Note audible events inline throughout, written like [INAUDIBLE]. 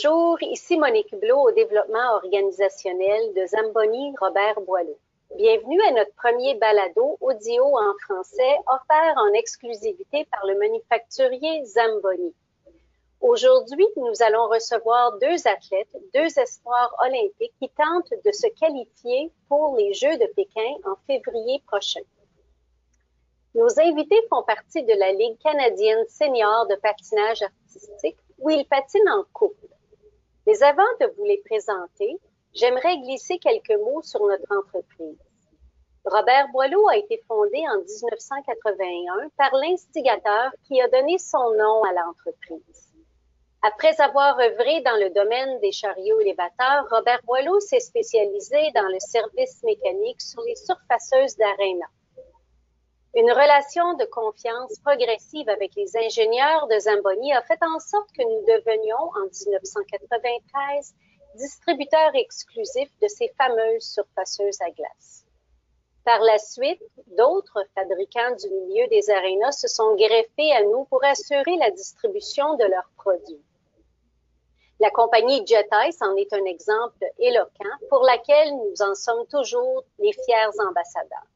Bonjour, ici Monique Blot au développement organisationnel de Zamboni Robert Boileau. Bienvenue à notre premier balado audio en français offert en exclusivité par le manufacturier Zamboni. Aujourd'hui, nous allons recevoir deux athlètes, deux espoirs olympiques qui tentent de se qualifier pour les Jeux de Pékin en février prochain. Nos invités font partie de la Ligue canadienne senior de patinage artistique où ils patinent en couple. Mais avant de vous les présenter, j'aimerais glisser quelques mots sur notre entreprise. Robert Boileau a été fondé en 1981 par l'instigateur qui a donné son nom à l'entreprise. Après avoir œuvré dans le domaine des chariots élévateurs, Robert Boileau s'est spécialisé dans le service mécanique sur les surfaceuses d'aréna. Une relation de confiance progressive avec les ingénieurs de Zamboni a fait en sorte que nous devenions, en 1993, distributeurs exclusifs de ces fameuses surfaceuses à glace. Par la suite, d'autres fabricants du milieu des arénas se sont greffés à nous pour assurer la distribution de leurs produits. La compagnie Jet Ice en est un exemple éloquent pour laquelle nous en sommes toujours les fiers ambassadeurs.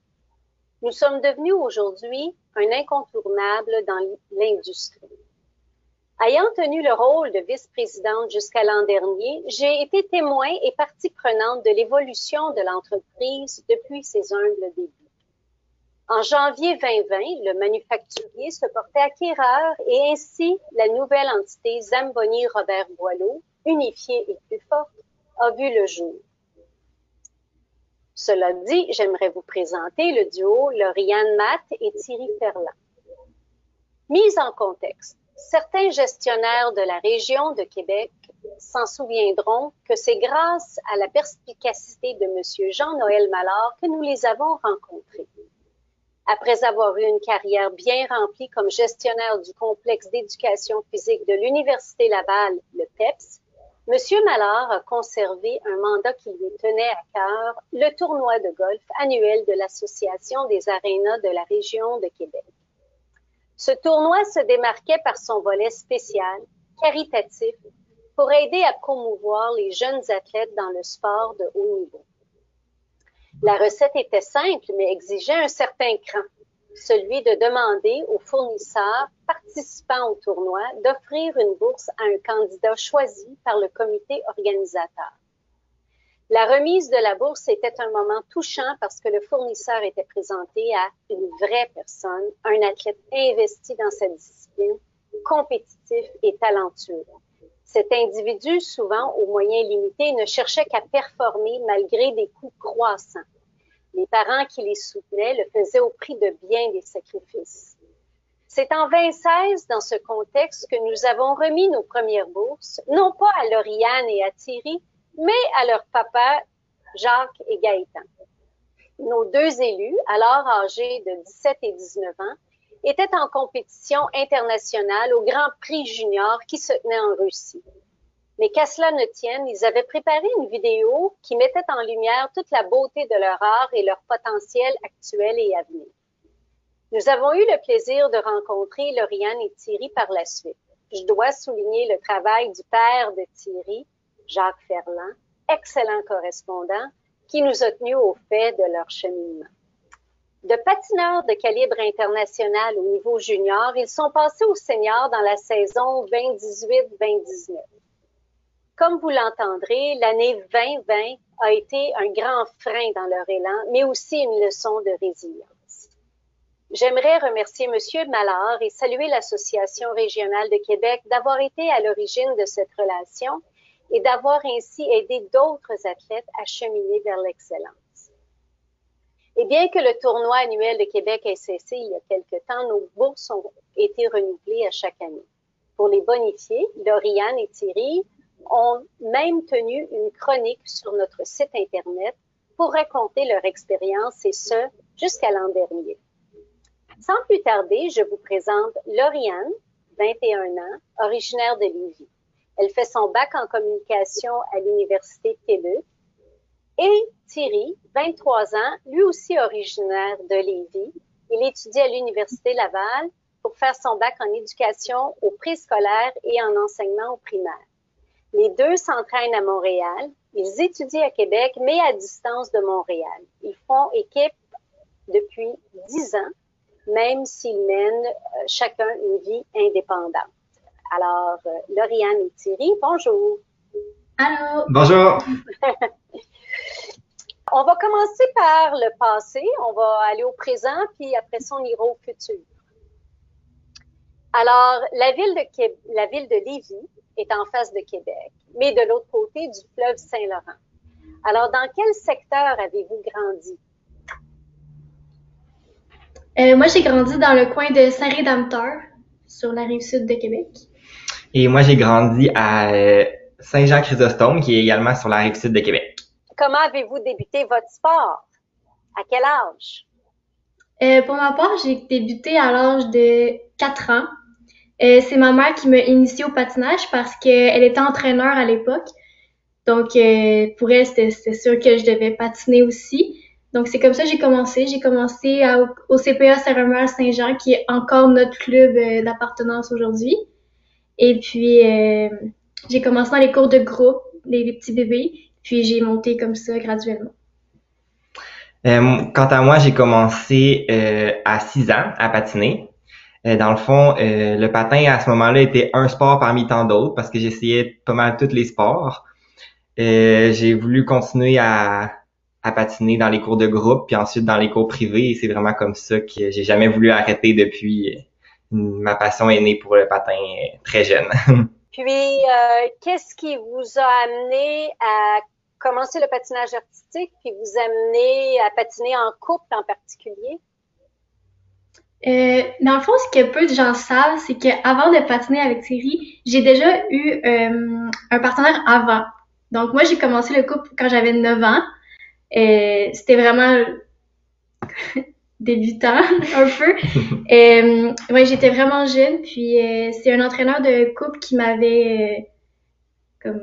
Nous sommes devenus aujourd'hui un incontournable dans l'industrie. Ayant tenu le rôle de vice-présidente jusqu'à l'an dernier, j'ai été témoin et partie prenante de l'évolution de l'entreprise depuis ses humbles débuts. En janvier 2020, le manufacturier se portait acquéreur et ainsi la nouvelle entité Zamboni Robert Boileau, unifiée et plus forte, a vu le jour. Cela dit, j'aimerais vous présenter le duo Lauriane Matt et Thierry Ferland. Mise en contexte, certains gestionnaires de la région de Québec s'en souviendront que c'est grâce à la perspicacité de M. Jean-Noël Mallard que nous les avons rencontrés. Après avoir eu une carrière bien remplie comme gestionnaire du complexe d'éducation physique de l'Université Laval, le PEPS, Monsieur Mallard a conservé un mandat qui lui tenait à cœur, le tournoi de golf annuel de l'Association des arénas de la région de Québec. Ce tournoi se démarquait par son volet spécial, caritatif, pour aider à promouvoir les jeunes athlètes dans le sport de haut niveau. La recette était simple, mais exigeait un certain cran celui de demander aux fournisseurs participants au tournoi d'offrir une bourse à un candidat choisi par le comité organisateur. La remise de la bourse était un moment touchant parce que le fournisseur était présenté à une vraie personne, un athlète investi dans sa discipline, compétitif et talentueux. Cet individu, souvent aux moyens limités, ne cherchait qu'à performer malgré des coûts croissants. Les parents qui les soutenaient le faisaient au prix de bien des sacrifices. C'est en 2016, dans ce contexte, que nous avons remis nos premières bourses, non pas à Lauriane et à Thierry, mais à leur papa, Jacques et Gaëtan. Nos deux élus, alors âgés de 17 et 19 ans, étaient en compétition internationale au Grand Prix junior qui se tenait en Russie. Mais qu'à cela ne tienne, ils avaient préparé une vidéo qui mettait en lumière toute la beauté de leur art et leur potentiel actuel et à venir. Nous avons eu le plaisir de rencontrer Lauriane et Thierry par la suite. Je dois souligner le travail du père de Thierry, Jacques Ferland, excellent correspondant, qui nous a tenus au fait de leur cheminement. De patineurs de calibre international au niveau junior, ils sont passés au senior dans la saison 2018-2019. Comme vous l'entendrez, l'année 2020 a été un grand frein dans leur élan, mais aussi une leçon de résilience. J'aimerais remercier Monsieur Mallard et saluer l'Association régionale de Québec d'avoir été à l'origine de cette relation et d'avoir ainsi aidé d'autres athlètes à cheminer vers l'excellence. Et bien que le tournoi annuel de Québec ait cessé il y a quelque temps, nos bourses ont été renouvelées à chaque année. Pour les bonifier, Lauriane et Thierry ont même tenu une chronique sur notre site Internet pour raconter leur expérience et ce, jusqu'à l'an dernier. Sans plus tarder, je vous présente Lauriane, 21 ans, originaire de Lévis. Elle fait son bac en communication à l'Université TELUC. Et Thierry, 23 ans, lui aussi originaire de Lévis. Il étudie à l'Université Laval pour faire son bac en éducation au préscolaire et en enseignement au primaire. Les deux s'entraînent à Montréal. Ils étudient à Québec, mais à distance de Montréal. Ils font équipe depuis dix ans, même s'ils mènent euh, chacun une vie indépendante. Alors, euh, Lauriane et Thierry, bonjour. Allô? Bonjour. [LAUGHS] on va commencer par le passé, on va aller au présent, puis après ça, on ira au futur. Alors, la ville de, la ville de Lévis est en face de Québec, mais de l'autre côté du fleuve Saint-Laurent. Alors, dans quel secteur avez-vous grandi? Euh, moi, j'ai grandi dans le coin de Saint-Rédempteur, sur la rive sud de Québec. Et moi, j'ai grandi à euh, Saint-Jean-Chrysostome, qui est également sur la rive sud de Québec. Comment avez-vous débuté votre sport? À quel âge? Euh, pour ma part, j'ai débuté à l'âge de 4 ans. Euh, c'est ma mère qui m'a initié au patinage parce qu'elle était entraîneur à l'époque. Donc, euh, pour elle, c'était sûr que je devais patiner aussi. Donc, c'est comme ça que j'ai commencé. J'ai commencé au CPA Saint-Romuald-Saint-Jean, qui est encore notre club euh, d'appartenance aujourd'hui. Et puis, j'ai commencé dans les cours de groupe, les, petits bébés, puis j'ai monté comme ça graduellement. quant à moi, j'ai commencé à 6 ans à patiner. Euh, dans le fond, euh, le patin à ce moment-là était un sport parmi tant d'autres parce que j'essayais pas mal tous les sports. Euh, j'ai voulu continuer à, à, patiner dans les cours de groupe puis ensuite dans les cours privés et c'est vraiment comme ça que j'ai jamais voulu arrêter depuis. Ma passion est née pour le patin très jeune. [LAUGHS] puis, qu'est-ce qui vous a amené à commencer le patinage artistique puis vous amener à patiner en couple en particulier? Euh, dans le fond, ce que peu de gens savent, c'est qu'avant de patiner avec Thierry, j'ai déjà eu euh, un partenaire avant. Donc moi, j'ai commencé le couple quand j'avais 9 ans. Euh, C'était vraiment [LAUGHS] débutant [LAUGHS] un peu. [LAUGHS] Euh, ouais, j'étais vraiment jeune, puis euh, c'est un entraîneur de couple qui m'avait comme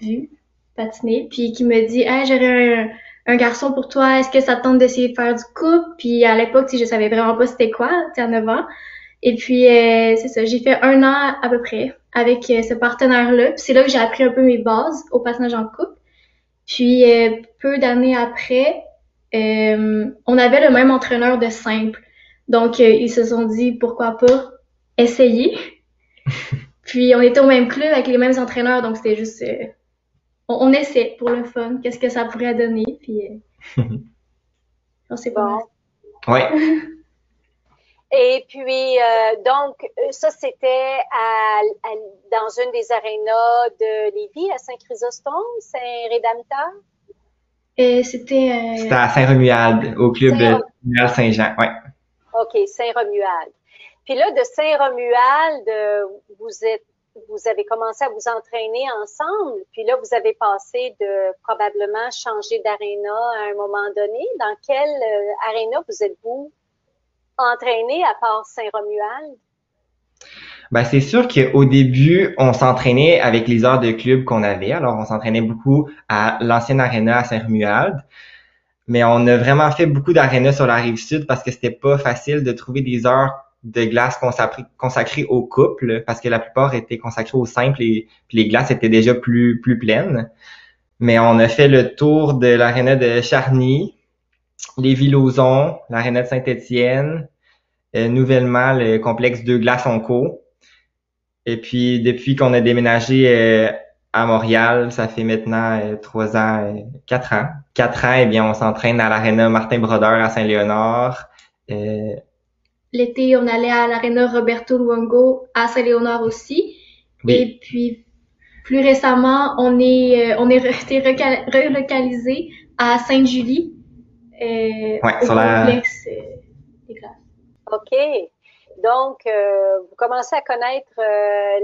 vu patiner, puis qui me dit, hey, j'aurais un un garçon pour toi, est-ce que ça tente d'essayer de faire du couple? Puis à l'époque, je savais vraiment pas c'était quoi, tu à 9 ans. Et puis, euh, c'est ça, j'ai fait un an à peu près avec euh, ce partenaire-là. Puis c'est là que j'ai appris un peu mes bases au passage en couple. Puis, euh, peu d'années après, on avait le même entraîneur de simple. Donc, ils se sont dit, pourquoi pas essayer? [LAUGHS] puis, on était au même club avec les mêmes entraîneurs, donc c'était juste on, essaie pour le fun, qu'est-ce que ça pourrait donner, puis euh, [LAUGHS] on sait pas. Oui. [LAUGHS] Et puis, euh, donc, ça, c'était dans une des arénas de Lévis, à Saint-Chrysostome, Saint-Rédempteur? Et c'était... Euh, c'était à Saint-Romuald, au club Saint Saint-Jean, oui. OK, Saint-Romuald. Puis là, de Saint-Romuald, vous êtes vous avez commencé à vous entraîner ensemble, puis là, vous avez passé de probablement changer d'aréna à un moment donné. Dans quelle euh, aréna vous êtes-vous entraîné à part Saint-Romuald? Ben, c'est sûr qu'au début, on s'entraînait avec les heures de club qu'on avait. Alors, on s'entraînait beaucoup à l'ancienne aréna à Saint-Romuald. Mais on a vraiment fait beaucoup d'arénas sur la rive sud parce que c'était pas facile de trouver des heures de glace consacrées au couple parce que la plupart étaient consacrées au simple et puis les glaces étaient déjà plus plus pleines. Mais on a fait le tour de l'aréna de Charny, les Lauzon, l'aréna de Saint-Étienne, euh, nouvellement le complexe de glaces Onco. Et puis depuis qu'on a déménagé euh, à Montréal, ça fait maintenant euh, trois ans, quatre ans. Quatre ans, eh bien, on s'entraîne à l'aréna Martin Brodeur à Saint-Léonard. L'été, on allait à l'aréna Roberto Luongo à Saint-Léonard aussi. Et puis, plus récemment, on est, euh, on est été relocalisé à Sainte-Julie, euh, au complexe euh, des classes. OK. Donc, euh, vous commencez à connaître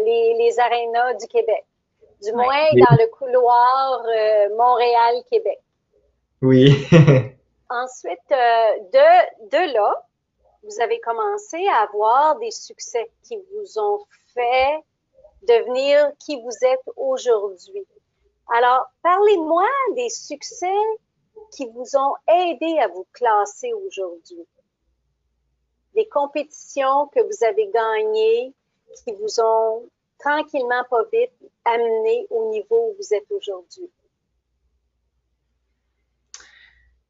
les, les arénas du Québec, du moins dans le couloir Montréal-Québec. Oui. [LAUGHS] Ensuite, de, de là, vous avez commencé à avoir des succès qui vous ont fait devenir qui vous êtes aujourd'hui. Alors, parlez-moi des succès qui vous ont aidé à vous classer aujourd'hui. Des compétitions que vous avez gagnées qui vous ont tranquillement, pas vite, amené au niveau où vous êtes aujourd'hui?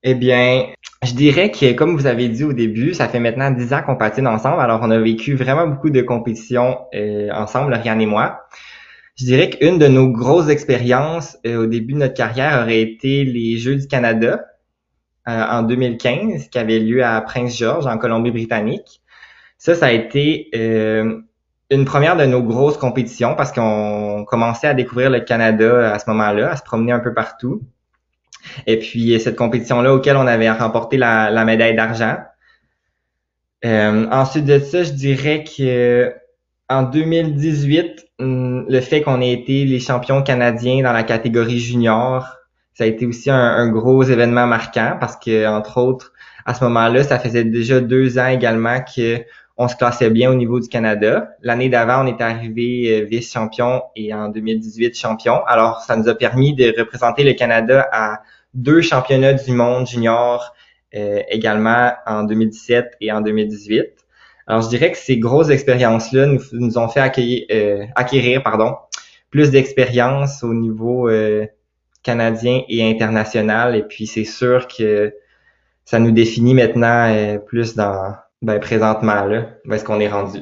Eh bien, je dirais que, comme vous avez dit au début, ça fait maintenant dix ans qu'on patine ensemble. Alors, on a vécu vraiment beaucoup de compétitions euh, ensemble, Rian et moi. Je dirais qu'une de nos grosses expériences euh, au début de notre carrière aurait été les Jeux du Canada euh, en 2015, qui avaient lieu à Prince George, en Colombie-Britannique. Ça, ça a été une première de nos grosses compétitions parce qu'on commençait à découvrir le Canada à ce moment-là, à se promener un peu partout. Et puis cette compétition-là auquel on avait remporté la, médaille d'argent. Euh, ensuite de ça, je dirais que en 2018, hum, le fait qu'on ait été les champions canadiens dans la catégorie junior, ça a été aussi un, gros événement marquant parce que entre autres, à ce moment-là, ça faisait déjà deux ans également que on se classait bien au niveau du Canada. L'année d'avant, on était arrivé euh, vice-champion et en 2018 champion. Alors, ça nous a permis de représenter le Canada à deux championnats du monde junior euh, également en 2017 et en 2018. Alors, je dirais que ces grosses expériences-là nous, nous ont fait accueillir, euh, acquérir pardon, plus d'expérience au niveau canadien et international. Et puis, c'est sûr que ça nous définit maintenant plus dans ben, présentement, là, où est-ce qu'on est rendu?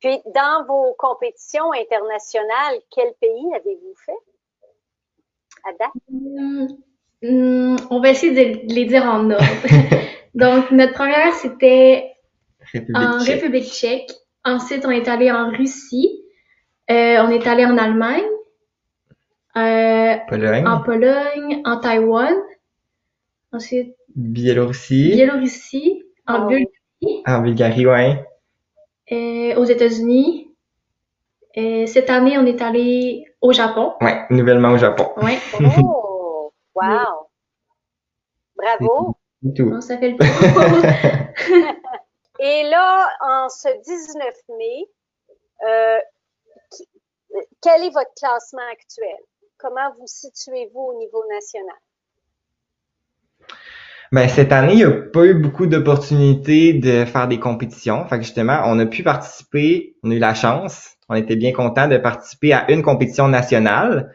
Puis, dans vos compétitions internationales, quel pays avez-vous fait à hum, hum, on va essayer de les dire en ordre. [LAUGHS] Donc, notre première, c'était en République tchèque. Ensuite, on est allé en Russie. Euh, on est allé en Allemagne. Euh, Pologne. En Pologne, en Taïwan. Ensuite. Biélorussie. Biélorussie. En oh. Bulgarie en Bulgarie, ouais. Et aux États-Unis. Et cette année, on est allé au Japon. Ouais, nouvellement au Japon. Ouais. [LAUGHS] Oh, wow. Bravo. Tout. ça fait le tour. [LAUGHS] Et là, en ce 19 mai, euh, quel est votre classement actuel? Comment vous situez-vous au niveau national? Ben, cette année, il n'y a pas eu beaucoup d'opportunités de faire des compétitions. Fait que justement, on a pu participer, on a eu la chance, on était bien content de participer à une compétition nationale.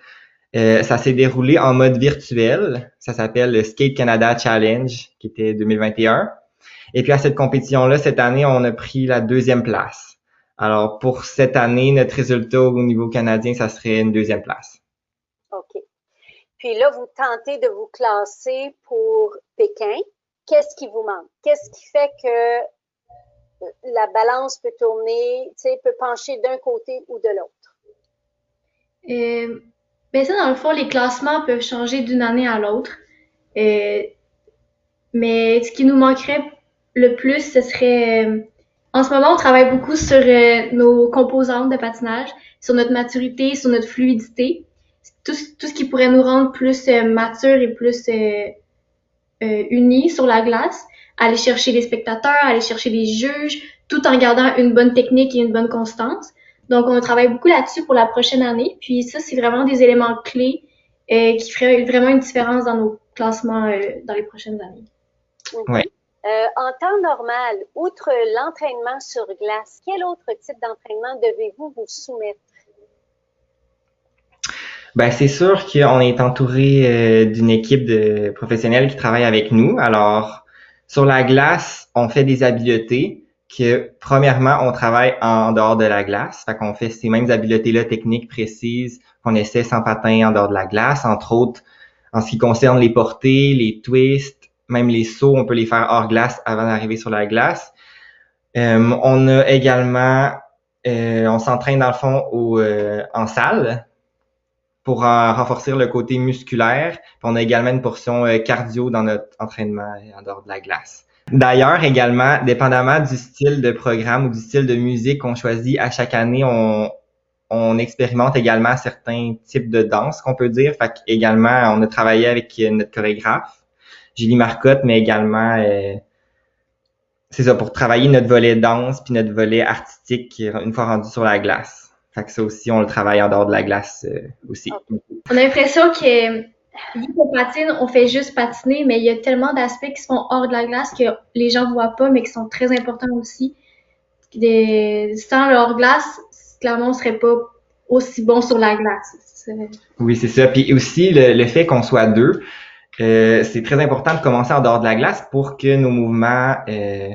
Euh, ça s'est déroulé en mode virtuel. Ça s'appelle le Skate Canada Challenge, qui était 2021. Et puis à cette compétition-là, cette année, on a pris la deuxième place. Alors pour cette année, notre résultat au niveau canadien, ça serait une deuxième place. OK. Puis là, vous tentez de vous classer pour Pékin. Qu'est-ce qui vous manque? Qu'est-ce qui fait que la balance peut tourner, peut pencher d'un côté ou de l'autre? Euh, ben ça, dans le fond, les classements peuvent changer d'une année à l'autre. Euh, mais ce qui nous manquerait le plus, ce serait... Euh, en ce moment, on travaille beaucoup sur euh, nos composantes de patinage, sur notre maturité, sur notre fluidité tout, tout ce qui pourrait nous rendre plus euh, matures et plus euh, unis sur la glace, aller chercher les spectateurs, aller chercher les juges, tout en gardant une bonne technique et une bonne constance. Donc, on travaille beaucoup là-dessus pour la prochaine année. Puis ça, c'est vraiment des éléments clés euh, qui feraient vraiment une différence dans nos classements euh, dans les prochaines années. Oui. Euh, en temps normal, outre l'entraînement sur glace, quel autre type d'entraînement devez-vous vous soumettre? Ben c'est sûr qu'on est entouré euh, d'une équipe de professionnels qui travaillent avec nous. Alors sur la glace, on fait des habiletés que premièrement on travaille en dehors de la glace, fait qu'on fait ces mêmes habiletés-là techniques précises qu'on essaie sans patin en dehors de la glace, entre autres en ce qui concerne les portées, les twists, même les sauts, on peut les faire hors glace avant d'arriver sur la glace. Euh, on a également, euh, on s'entraîne dans le fond au, en salle, pour renforcer le côté musculaire. on a également une portion euh, cardio dans notre entraînement en dehors de la glace. D'ailleurs, également, dépendamment du style de programme ou du style de musique qu'on choisit à chaque année, on, expérimente également certains types de danse, qu'on peut dire. Fait également, on a travaillé avec notre chorégraphe, Julie Marcotte, mais également, euh, c'est ça, pour travailler notre volet danse puis notre volet artistique une fois rendu sur la glace. Fait que ça aussi, on le travaille en dehors de la glace euh, aussi. On a l'impression que vu qu'on patine, on fait juste patiner, mais il y a tellement d'aspects qui sont hors de la glace que les gens voient pas, mais qui sont très importants aussi. Des, sans le hors-glace, clairement, on serait pas aussi bon sur la glace. Oui, c'est ça. Puis aussi, le, fait qu'on soit deux, euh, c'est très important de commencer en dehors de la glace pour que nos mouvements euh,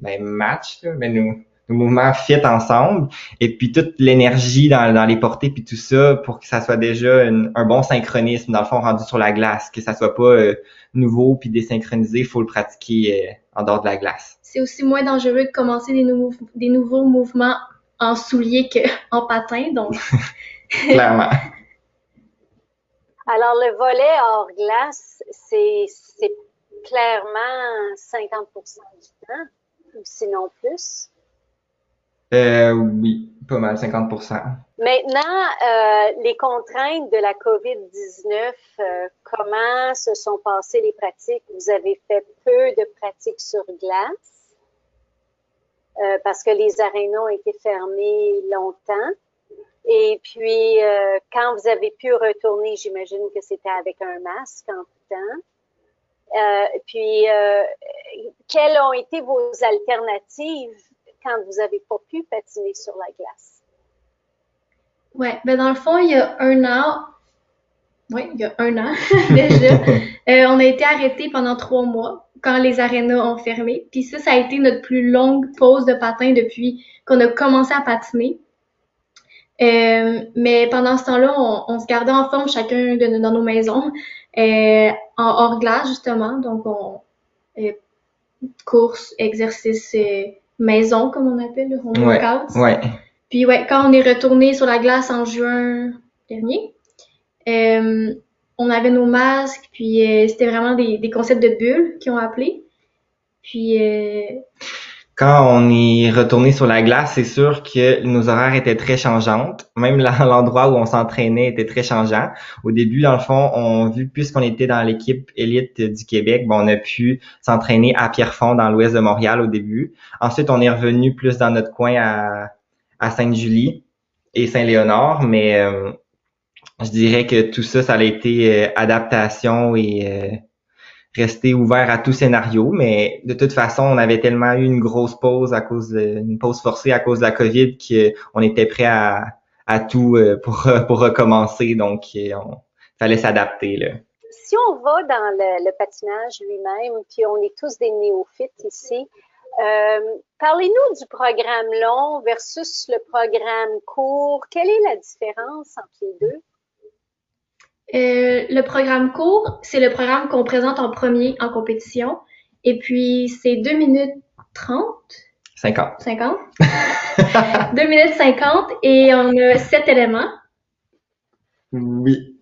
ben, matchent, ben, nos, mouvements fit ensemble. Et puis toute l'énergie dans, dans les portées, puis tout ça, pour que ça soit déjà un bon synchronisme, dans le fond, rendu sur la glace, que ça soit pas euh, nouveau puis désynchronisé, il faut le pratiquer euh, en dehors de la glace. C'est aussi moins dangereux de commencer des, nouveaux, des nouveaux mouvements en souliers qu'en [LAUGHS] patin, donc. [LAUGHS] Clairement. Alors, le volet hors glace, c'est clairement 50 du temps, ou sinon plus. Euh, oui, pas mal, 50% Maintenant, euh, les contraintes de la COVID-19, euh, comment se sont passées les pratiques? Vous avez fait peu de pratiques sur glace parce que les arénas ont été fermés longtemps. Et puis, quand vous avez pu retourner, j'imagine que c'était avec un masque en tout temps. Puis, quelles ont été vos alternatives quand vous n'avez pas pu patiner sur la glace? Ouais, ben dans le fond, il y a un an, oui, il y a un an [LAUGHS] déjà, on a été arrêtés pendant trois mois quand les arénas ont fermé. Puis ça, ça a été notre plus longue pause de patin depuis qu'on a commencé à patiner. Euh, mais pendant ce temps-là, on, se gardait en forme chacun de, dans nos maisons, euh, en hors glace justement. Donc, on euh, course, exercice maison comme on appelle le home ouais, Ouais. Puis ouais, quand on est retourné sur la glace en juin dernier, on avait nos masques, puis c'était vraiment des, des, concepts de bulles qui ont appelé. Puis quand on est retourné sur la glace, c'est sûr que nos horaires étaient très changeantes. Même [LAUGHS] l'endroit où on s'entraînait était très changeant. Au début, dans le fond, on vu puisqu'on était dans l'équipe élite du Québec, bon, on a pu s'entraîner à Pierrefonds dans l'ouest de Montréal au début. Ensuite, on est revenu plus dans notre coin à, à Sainte-Julie et Saint-Léonard, mais euh, je dirais que tout ça, ça a été euh, adaptation et euh, rester ouvert à tout scénario, mais de toute façon, on avait tellement eu une grosse pause à cause de, une pause forcée à cause de la COVID qu'on était prêt à, à tout euh, pour, [LAUGHS] pour recommencer. Donc, euh, on fallait s'adapter. Là. Si on va dans le, le patinage lui-même, puis on est tous des néophytes ici, euh, parlez-nous du programme long versus le programme court. Quelle est la différence entre les deux? Euh, le programme court, c'est le programme qu'on présente en premier en compétition. Et puis, c'est 2 minutes 30. 50. 50. 2 minutes 50 et on a 7 éléments. Oui.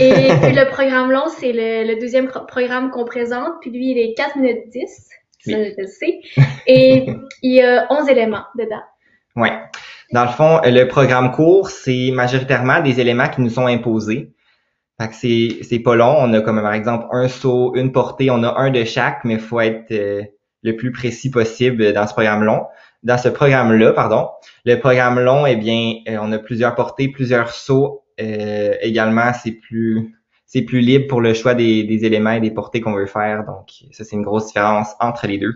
et [LAUGHS] puis le programme long, c'est le, deuxième programme qu'on présente. Puis lui, il est 4 minutes 10. Ça, je le sais. Et [LAUGHS] il y a 11 éléments dedans. Oui. Dans le fond, le programme court, c'est majoritairement des éléments qui nous sont imposés. Fait que c'est, c'est pas long. On a comme par exemple un saut, une portée, on a un de chaque, mais il faut être euh, le plus précis possible dans ce programme long. Dans ce programme-là, pardon. Le programme long, eh bien, euh, on a plusieurs portées, plusieurs sauts. Euh, également, c'est plus c'est plus libre pour le choix des, éléments et des portées qu'on veut faire. Donc, ça, c'est une grosse différence entre les deux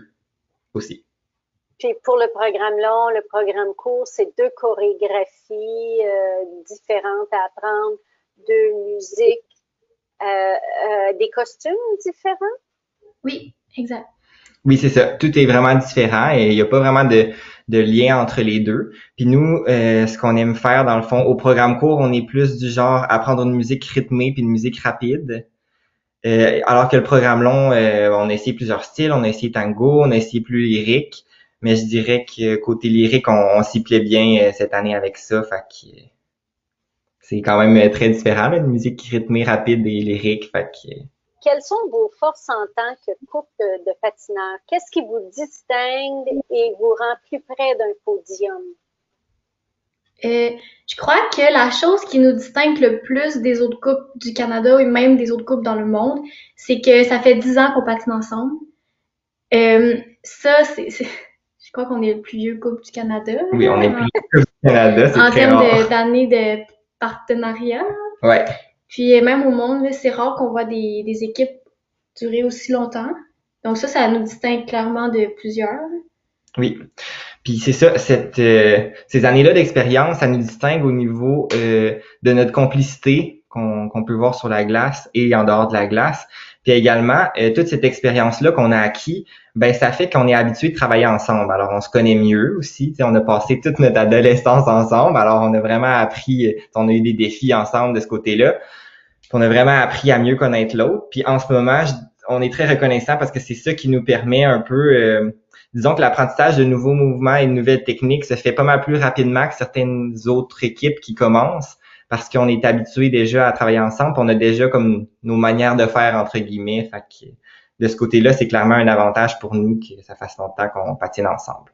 aussi. Puis pour le programme long, le programme court, c'est deux chorégraphies différentes à apprendre de musique, euh, euh, des costumes différents? Oui, exact. Oui, c'est ça. Tout est vraiment différent et il n'y a pas vraiment de, de, lien entre les deux. Puis nous, euh, ce qu'on aime faire dans le fond, au programme court, on est plus du genre apprendre une musique rythmée puis une musique rapide. alors que le programme long, on a essayé plusieurs styles, on a essayé tango, on a essayé plus lyrique, mais je dirais que côté lyrique, on, s'y plaît bien cette année avec ça. Fait que, c'est quand même euh, très différent, une musique rythmée, rapide et lyrique. Fait que... Quelles sont vos forces en tant que couple de patineurs? Qu'est-ce qui vous distingue et vous rend plus près d'un podium? Euh, je crois que la chose qui nous distingue le plus des autres couples du Canada et même des autres couples dans le monde, c'est que ça fait dix ans qu'on patine ensemble. Euh, ça, c'est, [LAUGHS] je crois qu'on est le plus vieux couple du Canada. Oui, on est le plus vieux du Canada, c'est En termes d'années de partenariat. Ouais. Puis même au monde, c'est rare qu'on voit des, des équipes durer aussi longtemps. Donc ça, ça nous distingue clairement de plusieurs. Oui. Puis c'est ça, cette, euh, ces années-là d'expérience, ça nous distingue au niveau euh, de notre complicité qu'on peut voir sur la glace et en dehors de la glace. Puis également, euh, toute cette expérience-là qu'on a acquis, ben ça fait qu'on est habitué de travailler ensemble. Alors on se connaît mieux aussi. On a passé toute notre adolescence ensemble. Alors on a vraiment appris, on a eu des défis ensemble de ce côté-là. On a vraiment appris à mieux connaître l'autre. Puis en ce moment, on est très reconnaissant parce que c'est ça qui nous permet un peu disons que l'apprentissage de nouveaux mouvements et de nouvelles techniques se fait pas mal plus rapidement que certaines autres équipes qui commencent parce qu'on est habitué déjà à travailler ensemble, on a déjà comme nos manières de faire entre guillemets. Fait que de ce côté-là, c'est clairement un avantage pour nous que ça fasse longtemps qu'on patine ensemble.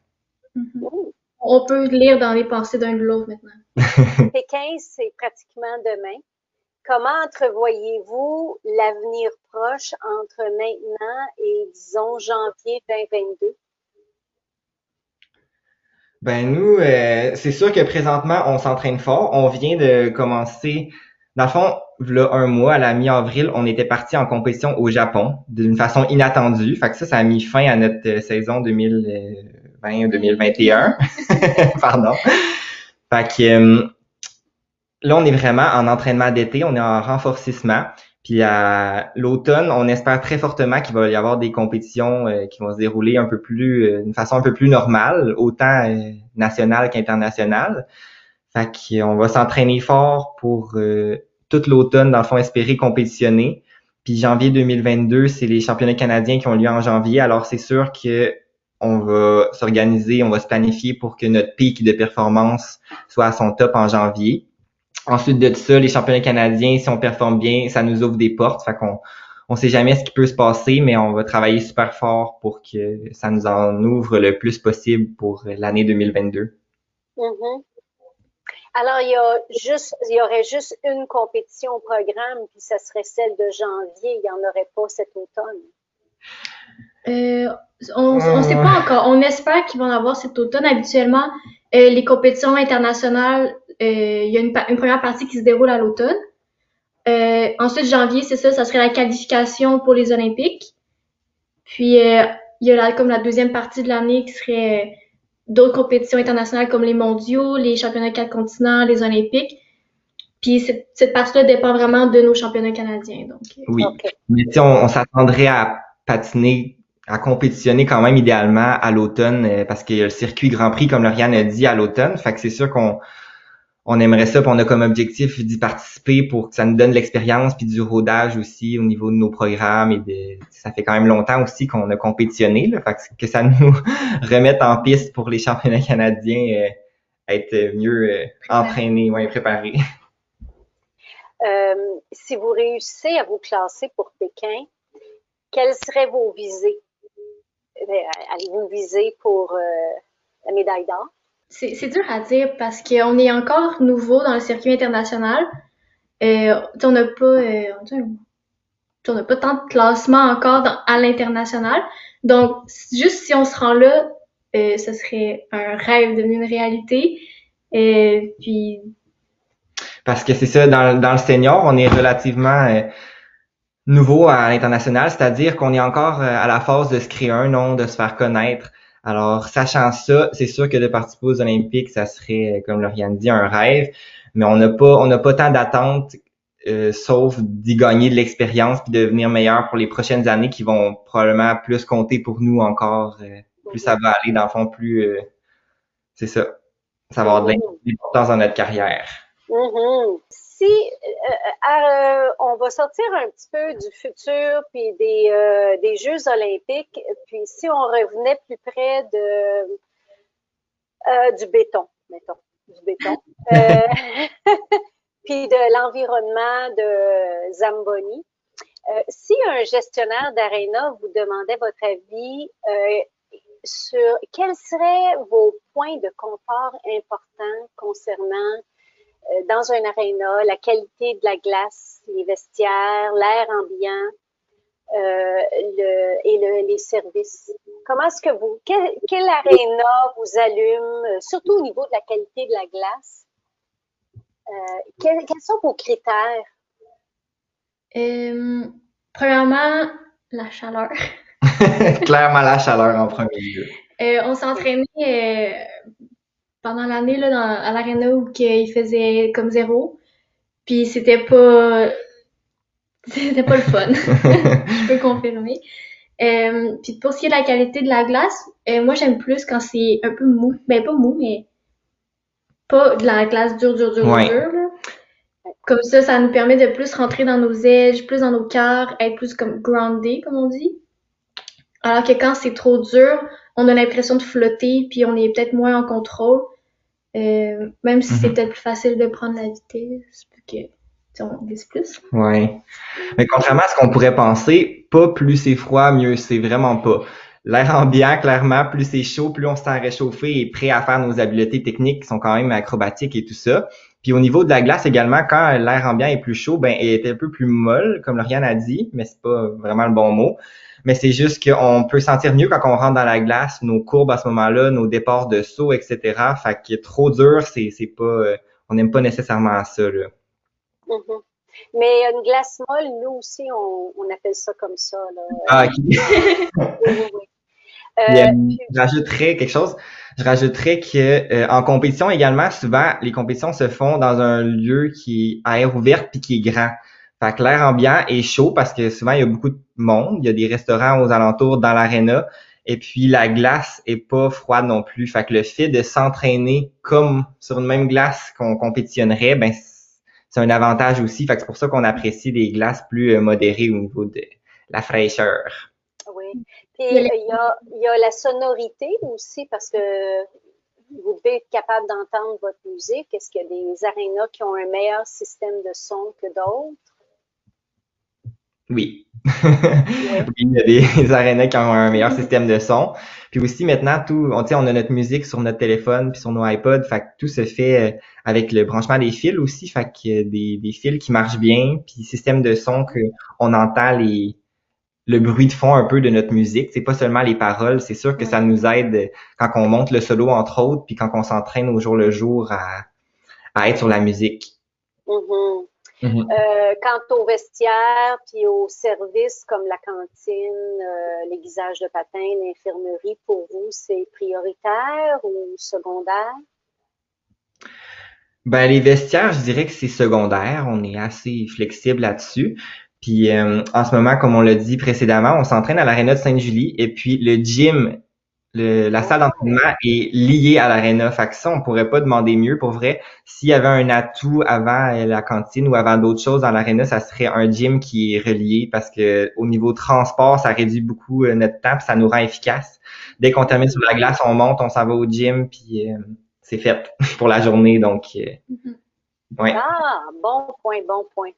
Mm-hmm. On peut lire dans les pensées d'un de l'autre maintenant. [LAUGHS] Pékin, c'est pratiquement demain. Comment entrevoyez-vous l'avenir proche entre maintenant et, disons, janvier 2022? Ben nous, euh, c'est sûr que présentement, on s'entraîne fort. On vient de commencer, dans le fond, là, un mois, à la mi-avril, on était parti en compétition au Japon d'une façon inattendue. Fait que ça, ça a mis fin à notre euh, saison 2020-2021. [LAUGHS] Pardon. Fait que euh, là, on est vraiment en entraînement d'été, on est en renforcissement. Puis à l'automne, on espère très fortement qu'il va y avoir des compétitions euh, qui vont se dérouler un peu plus, euh, d'une façon un peu plus normale, autant euh, nationale qu'internationale. Fait qu'on va s'entraîner fort pour tout l'automne, dans le fond, espérer compétitionner. Puis janvier 2022, c'est les championnats canadiens qui ont lieu en janvier. Alors c'est sûr que on va s'organiser, on va se planifier pour que notre pic de performance soit à son top en janvier. Ensuite de ça, les championnats canadiens, si on performe bien, ça nous ouvre des portes. Fait qu'on on sait jamais ce qui peut se passer, mais on va travailler super fort pour que ça nous en ouvre le plus possible pour l'année 2022. Mm-hmm. Alors, il y, a juste, il y aurait juste une compétition au programme, puis ça serait celle de janvier. Il n'y en aurait pas cet automne. Euh, on ne sait pas encore. On espère qu'ils vont avoir cet automne. Habituellement, euh, les compétitions internationales il y a une, première partie qui se déroule à l'automne. Euh, ensuite, janvier, c'est ça, ça serait la qualification pour les Olympiques. Puis, euh, il y a comme la deuxième partie de l'année qui serait d'autres compétitions internationales comme les mondiaux, les championnats quatre continents, les Olympiques. Puis cette, cette partie-là dépend vraiment de nos championnats canadiens. Donc. Oui. Mais on, on s'attendrait à patiner, à compétitionner quand même idéalement à l'automne parce qu'il y a le circuit Grand Prix, comme Lauriane a dit, à l'automne. Fait que c'est sûr qu'on on aimerait ça, puis on a comme objectif d'y participer pour que ça nous donne l'expérience puis du rodage aussi au niveau de nos programmes et de, ça fait quand même longtemps aussi qu'on a compétitionné, là, fait que, ça [LAUGHS] nous remette en piste pour les championnats canadiens, euh, être mieux euh, entraînés, ouais, préparés. [LAUGHS] Euh, si vous réussissez à vous classer pour Pékin, quelles seraient vos visées? Allez-vous viser pour la médaille d'or? C'est dur à dire parce qu'on est encore nouveau dans le circuit international. Euh, on n'a pas, euh, on n'a pas tant de classement encore à l'international. Donc, juste si on se rend là, euh, ce serait un rêve devenu une réalité. Et puis. Parce que c'est ça, dans, dans le senior, on est relativement euh, nouveau à l'international, c'est-à-dire qu'on est encore euh, à la phase de se créer un nom, de se faire connaître. Alors, sachant ça, c'est sûr que de participer aux Olympiques, ça serait, comme Lauriane dit, un rêve, mais on n'a pas, on n'a pas tant d'attentes, euh, sauf d'y gagner de l'expérience puis de devenir meilleur pour les prochaines années qui vont probablement plus compter pour nous encore. Euh, plus ça va aller, dans le fond, plus euh, c'est ça. Ça va avoir de l'importance dans notre carrière. Mm-hmm si euh, euh, on va sortir un petit peu du futur puis des, euh, des Jeux olympiques, puis si on revenait plus près de du béton, mettons, du béton, [LAUGHS] [LAUGHS] puis de l'environnement de Zamboni. si un gestionnaire d'aréna vous demandait votre avis sur quels seraient vos points de confort importants concernant euh, dans un aréna, la qualité de la glace, les vestiaires, l'air ambiant euh, le, et le, les services. Comment est-ce que vous, quel, quel aréna vous allume, euh, surtout au niveau de la qualité de la glace? Euh, quels, quels, sont vos critères? Euh, premièrement, la chaleur. [LAUGHS] Clairement la chaleur en premier lieu. Euh, on s'entraînait euh, pendant l'année là, dans, à l'aréna où il faisait comme zéro. Puis c'était pas [LAUGHS] c'était pas le fun. [LAUGHS] [LAUGHS] Je peux confirmer. Euh, puis pour ce qui est de la qualité de la glace, euh, moi j'aime plus quand c'est un peu mou. Ben pas mou, mais pas de la glace dure, dure, dure, dure. Là. Comme ça, ça nous permet de plus rentrer dans nos edges, plus dans nos cœurs, être plus comme grounded, comme on dit. Alors que quand c'est trop dur, on a l'impression de flotter, puis on est peut-être moins en contrôle. Euh, même si c'est mhm. peut-être plus facile de prendre la vitesse, que on glisse plus. Ouais. Mais contrairement à ce qu'on pourrait penser, pas plus c'est froid, mieux c'est vraiment pas. L'air ambiant, clairement, plus c'est chaud, plus on se sent réchauffé et prêt à faire nos habiletés techniques qui sont quand même acrobatiques et tout ça. Puis au niveau de la glace également, quand l'air ambiant est plus chaud, ben elle est un peu plus molle, comme Lauriane a dit, mais c'est pas vraiment le bon mot. Mais c'est juste qu'on peut sentir mieux quand on rentre dans la glace, nos courbes à ce moment-là, nos départs de saut, etc. Fait que trop dur, c'est c'est pas, euh, on n'aime pas nécessairement ça là. Mm-hmm. Mais une glace molle, nous aussi, on, on appelle ça comme ça. Là. Ah, ok. oui, oui, oui. [LAUGHS] Euh, je rajouterais quelque chose. Je rajouterais que euh, en compétition également, souvent les compétitions se font dans un lieu qui est à air ouverte puis qui est grand. Fait que l'air ambiant est chaud parce que souvent il y a beaucoup de monde, il y a des restaurants aux alentours dans l'aréna et puis la glace est pas froide non plus. Fait que le fait de s'entraîner comme sur une même glace qu'on compétitionnerait, ben c'est un avantage aussi. Fait que c'est pour ça qu'on apprécie des glaces plus euh, modérées au niveau de la fraîcheur. Oui. Puis il y a, il y a la sonorité aussi parce que vous devez être capable d'entendre votre musique. Est-ce qu'il y a des arénas qui ont un meilleur système de son que d'autres? Oui. oui, il y a des, [LAUGHS] arénas qui ont un meilleur système de son. Puis aussi maintenant, tout, on, on a notre musique sur notre téléphone puis sur nos iPods, fait que tout se fait euh, avec le branchement des fils aussi, fait que des, des fils qui marchent bien, puis système de son que on entend les le bruit de fond un peu de notre musique. C'est pas seulement les paroles. C'est sûr que ça nous aide quand on monte le solo entre autres, puis quand on s'entraîne au jour le jour à, à être sur la musique. Mm-hmm. Euh, quant au vestiaire, puis aux services comme la cantine, euh, l'aiguisage de patins, l'infirmerie, pour vous, c'est prioritaire ou secondaire? Ben, les vestiaires, je dirais que c'est secondaire. On est assez flexible là-dessus. Puis euh, en ce moment, comme on l'a dit précédemment, on s'entraîne à l'aréna de Sainte-Julie et puis le gym la salle d'entraînement est liée à l'aréna. Fait que ça, on pourrait pas demander mieux pour vrai. S'il y avait un atout avant euh, la cantine ou avant d'autres choses dans l'aréna, ça serait un gym qui est relié parce que au niveau transport, ça réduit beaucoup euh, notre temps, puis ça nous rend efficace. Dès qu'on termine sur la glace, on monte, on s'en va au gym, puis euh, c'est fait [LAUGHS] pour la journée. Donc, mm-hmm. Ah, bon point, bon point.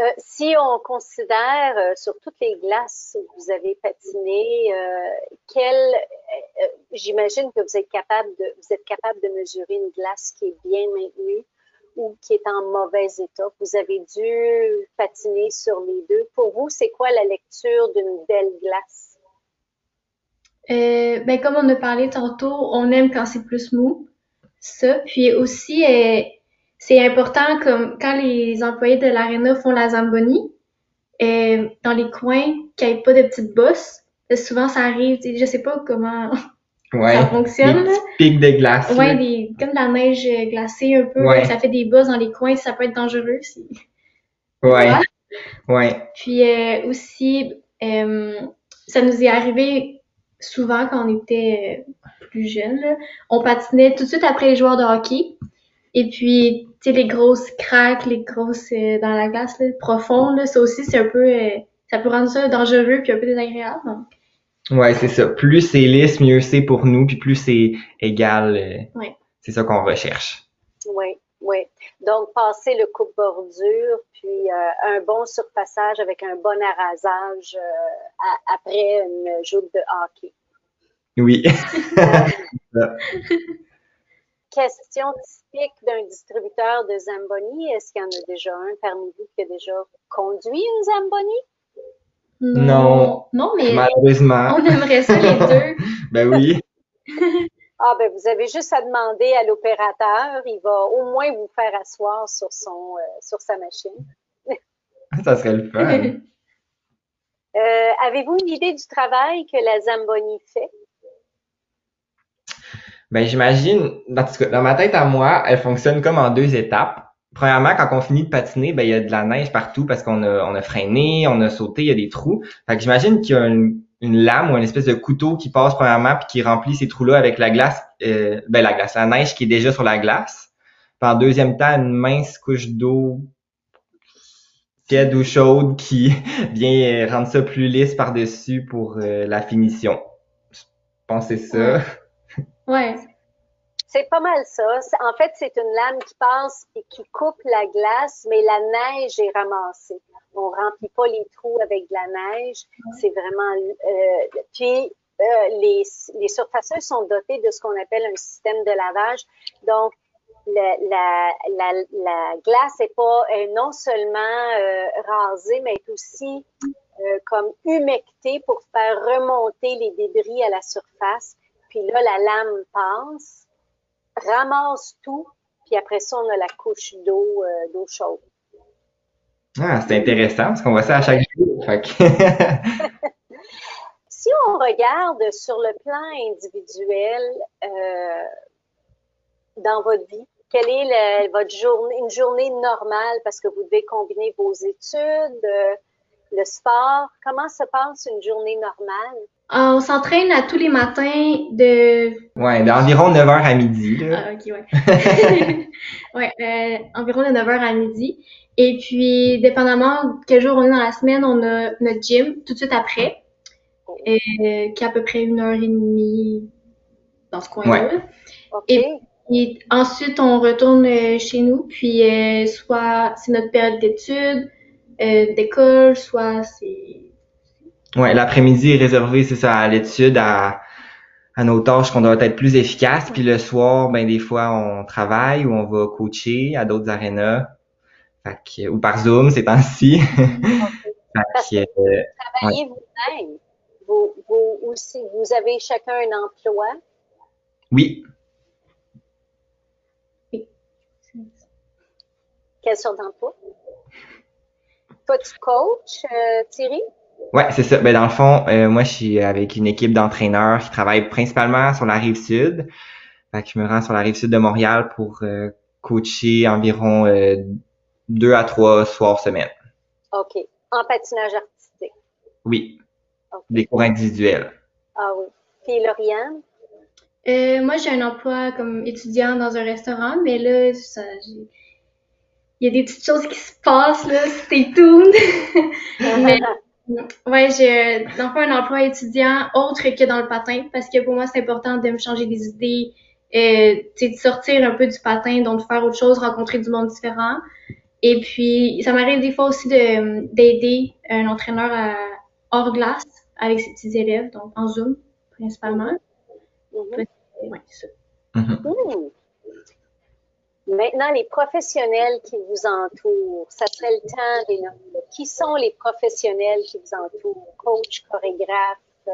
Euh, si on considère euh, sur toutes les glaces où vous avez patiné, euh, quelle, j'imagine que vous êtes capable de, vous êtes capable de mesurer une glace qui est bien maintenue ou qui est en mauvais état. Vous avez dû patiner sur les deux. Pour vous, c'est quoi la lecture d'une belle glace? ben, comme on a parlé tantôt, on aime quand c'est plus mou. Ça. Puis aussi, c'est important comme quand les employés de l'aréna font la zamboni, euh, dans les coins, qu'il n'y ait pas de petites bosses. Souvent, ça arrive, je sais pas comment [LAUGHS] ça fonctionne. Des pics de glace. Ouais, des, comme de la neige glacée un peu. Ça fait des bosses dans les coins, ça peut être dangereux. Si... Ouais. Ouais. Puis euh, aussi, euh, ça nous est arrivé souvent quand on était plus jeunes. On patinait tout de suite après les joueurs de hockey. Et puis, tu sais, les grosses craques, les grosses euh, dans la glace là, profonde, là, ça aussi, c'est un peu, euh, ça peut rendre ça dangereux puis un peu désagréable. Donc. Ouais, c'est ça. Plus c'est lisse, mieux c'est pour nous, puis plus c'est égal. Euh, ouais. C'est ça qu'on recherche. Oui, oui. Donc, passer le coupe-bordure, puis un bon surpassage avec un bon arrasage après une joute de hockey. Oui. [LAUGHS] [LAUGHS] question typique d'un distributeur de Zamboni. Est-ce qu'il y en a déjà un parmi vous qui a déjà conduit une Zamboni? Non. Non, mais malheureusement. On aimerait ça les deux. [LAUGHS] ben oui. [LAUGHS] Ah ben vous avez juste à demander à l'opérateur, il va au moins vous faire asseoir sur son euh, sur sa machine. ça serait le fun. [LAUGHS] Euh, avez-vous une idée du travail que la Zamboni fait? Ben, j'imagine, dans, dans ma tête à moi, elle fonctionne comme en deux étapes. Premièrement, quand on finit de patiner, ben, il y a de la neige partout parce qu'on a, on a freiné, on a sauté, il y a des trous. Fait que j'imagine qu'il y a une, lame ou une espèce de couteau qui passe premièrement puis qui remplit ces trous-là avec la glace, euh, ben, la glace, la neige qui est déjà sur la glace. Puis en deuxième temps, une mince couche d'eau tiède ou chaude qui [LAUGHS] vient rendre ça plus lisse par-dessus pour euh, la finition. Je pense que c'est ça. C'est pas mal ça. En fait, c'est une lame qui passe et qui coupe la glace, mais la neige est ramassée. On remplit pas les trous avec de la neige. C'est vraiment. Euh, puis euh, les, les surfaceurs sont dotés de ce qu'on appelle un système de lavage. Donc, la, la, la, la glace est pas est non seulement euh, rasée, mais est aussi comme humectée pour faire remonter les débris à la surface. Puis là, la lame passe, ramasse tout, puis après ça, on a la couche d'eau euh, d'eau chaude. Ah, c'est intéressant parce qu'on voit ça à chaque jour. [LAUGHS] si on regarde sur le plan individuel euh, dans votre vie, quelle est votre journée, une journée normale parce que vous devez combiner vos études, euh, le sport. Comment se passe une journée normale? On s'entraîne à tous les matins de... Ouais, d'environ 9h à midi. Ah, ok, ouais. [LAUGHS] ouais, euh, environ de 9h à midi. Et puis, dépendamment quel jour on est dans la semaine, on a notre gym tout de suite après, euh, qui est à peu près une heure et demie dans ce coin-là. Ouais. Et, ensuite, on retourne euh, chez nous, puis euh, soit c'est notre période d'études, euh, d'école, soit c'est Ouais, l'après-midi est réservé, c'est ça, à l'étude, à, à nos tâches qu'on doit être plus efficaces. Puis le soir, ben des fois, on travaille ou on va coacher à d'autres arénas. Fait ou par Zoom ces temps-ci. [LAUGHS] fait euh, travaillez vous-même. Vous, vous, aussi, vous avez chacun un emploi? Oui. Oui. Quelle sorte d'emploi? Toi, tu coaches, euh, Thierry? Ouais, c'est ça. Ben dans le fond, euh, moi je suis avec une équipe d'entraîneurs qui travaille principalement sur la rive sud. Fait que je me rends sur la rive sud de Montréal pour euh, coacher environ euh, deux à trois soirs semaine. OK. En patinage artistique. Oui. Des cours individuels. Ah oui. Puis Lauriane? Euh, moi, j'ai un emploi comme étudiant dans un restaurant, mais là, ça, il y a des petites choses qui se passent, là, c'est tout. [LAUGHS] mais Ouais, j'ai dans le un emploi étudiant autre que dans le patin parce que pour moi c'est important de me changer des idées, euh, de sortir un peu du patin, donc de faire autre chose, rencontrer du monde différent. Et puis ça m'arrive des fois aussi de d'aider un entraîneur à, hors glace avec ses petits élèves, donc en Zoom principalement. Mm-hmm. Ouais, c'est ça. Mm-hmm. Maintenant, les professionnels qui vous entourent, ça serait le temps les Qui sont les professionnels qui vous entourent? Coach, chorégraphe, euh,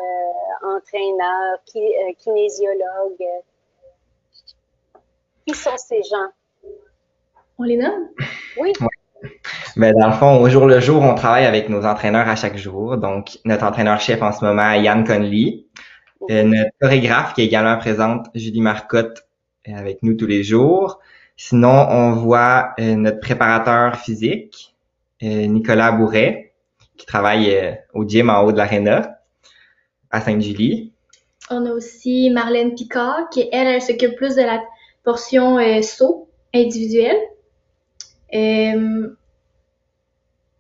entraîneur, qui, euh, kinésiologue? Qui sont ces gens? On les nomme? Oui. Mais dans le fond, au jour le jour, on travaille avec nos entraîneurs à chaque jour. Donc, notre entraîneur-chef en ce moment, Yann Conley. Euh, notre chorégraphe qui est également présente, Julie Marcotte, avec nous tous les jours. Sinon, on voit euh, notre préparateur physique, Nicolas Bourret, qui travaille euh, au gym en haut de l'aréna à Sainte-Julie. On a aussi Marlène Picard, qui elle, elle s'occupe plus de la portion saut individuelle.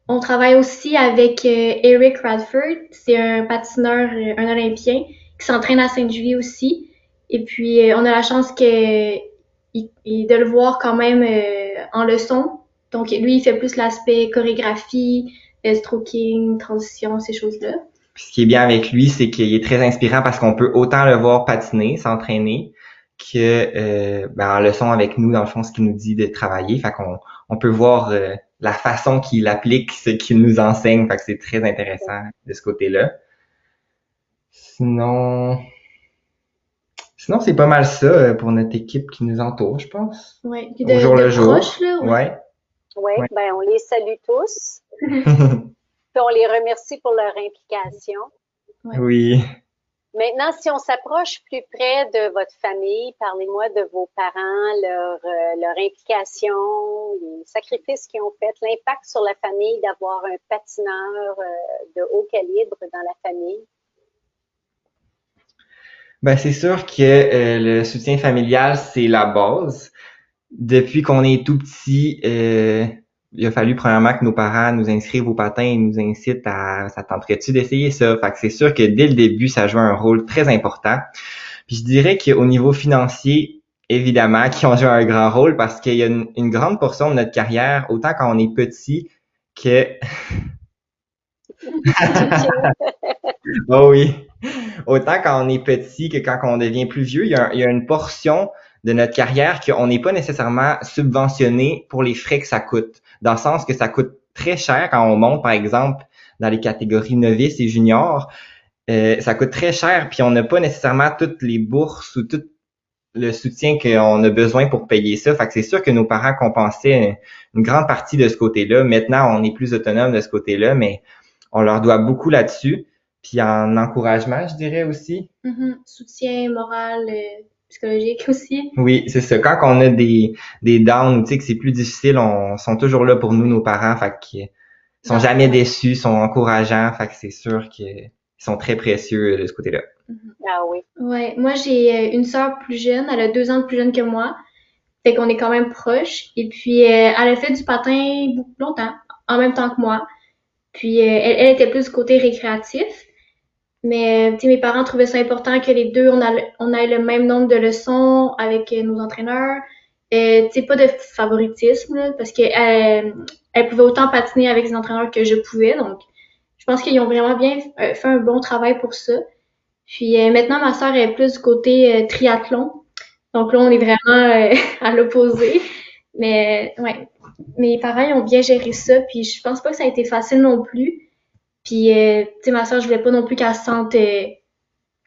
on travaille aussi avec Eric Radford, c'est un patineur, un Olympien, qui s'entraîne à Sainte-Julie aussi. Et puis, on a la chance que de le voir quand même euh, en leçon. Donc, lui, il fait plus l'aspect chorégraphie, euh, stroking, transition, ces choses-là. ce qui est bien avec lui, c'est qu'il est très inspirant parce qu'on peut autant le voir patiner, s'entraîner, que euh, ben, en leçon avec nous, dans le fond, ce qu'il nous dit de travailler. Fait qu'on on peut voir la façon qu'il applique ce qu'il nous enseigne. Fait que c'est très intéressant de ce côté-là. Sinon, Sinon, c'est pas mal ça euh, pour notre équipe qui nous entoure, je pense. Oui, de, jour le jour. là, ouais. Oui, ouais. ben on les salue tous. [LAUGHS] Puis on les remercie pour leur implication. Oui. Maintenant, si on s'approche plus près de votre famille, parlez-moi de vos parents, leur, euh, leur implication, les sacrifices qu'ils ont fait, l'impact sur la famille d'avoir un patineur euh, de haut calibre dans la famille. Ben, c'est sûr que euh, le soutien familial, c'est la base. Depuis qu'on est tout petit, euh, il a fallu premièrement que nos parents nous inscrivent au patin et nous incitent à ça tenterait-tu d'essayer ça? Fait que c'est sûr que dès le début, ça joue un rôle très important. Puis je dirais qu'au niveau financier, évidemment, qui ont joué un grand rôle parce qu'il y a une, une, grande portion de notre carrière, autant quand on est petit que [LAUGHS] [LAUGHS] oh oui. Autant quand on est petit que quand on devient plus vieux, il y a, il y a une portion de notre carrière qu'on n'est pas nécessairement subventionné pour les frais que ça coûte. Dans le sens que ça coûte très cher quand on monte, par exemple, dans les catégories novices et juniors. Euh, ça coûte très cher, puis on n'a pas nécessairement toutes les bourses ou tout le soutien qu'on a besoin pour payer ça. Fait que c'est sûr que nos parents compensaient une grande partie de ce côté-là. Maintenant, on est plus autonome de ce côté-là, mais on leur doit beaucoup là-dessus. Puis en encouragement, je dirais aussi. Mm-hmm. Soutien moral, euh, psychologique aussi. Oui, c'est ça. Quand on a des, des downs, tu sais, que c'est plus difficile, on sont toujours là pour nous, nos parents. Fait qu'ils sont jamais déçus, sont encourageants. Fait que c'est sûr qu'ils sont très précieux de ce côté-là. Mm-hmm. Ah oui. Ouais. Moi, j'ai euh, une sœur plus jeune. Elle a deux ans de plus jeune que moi. Fait qu'on est quand même proches. Et puis, euh, elle a fait du patin beaucoup longtemps, en même temps que moi. Puis, euh, elle, elle, était plus du côté récréatif. Mais mes parents trouvaient ça important que les deux, on, on ait le même nombre de leçons avec nos entraîneurs. Et tu pas de favoritisme, là, parce que elle, elle pouvait autant patiner avec les entraîneurs que je pouvais. Donc, je pense qu'ils ont vraiment bien fait un bon travail pour ça. Puis maintenant, ma sœur est plus du côté triathlon. Donc là, on est vraiment [LAUGHS] à l'opposé. Mais ouais, mes parents ont bien géré ça. Puis je pense pas que ça a été facile non plus. Puis, euh, tu sais, ma soeur, je voulais pas non plus qu'elle se sente euh,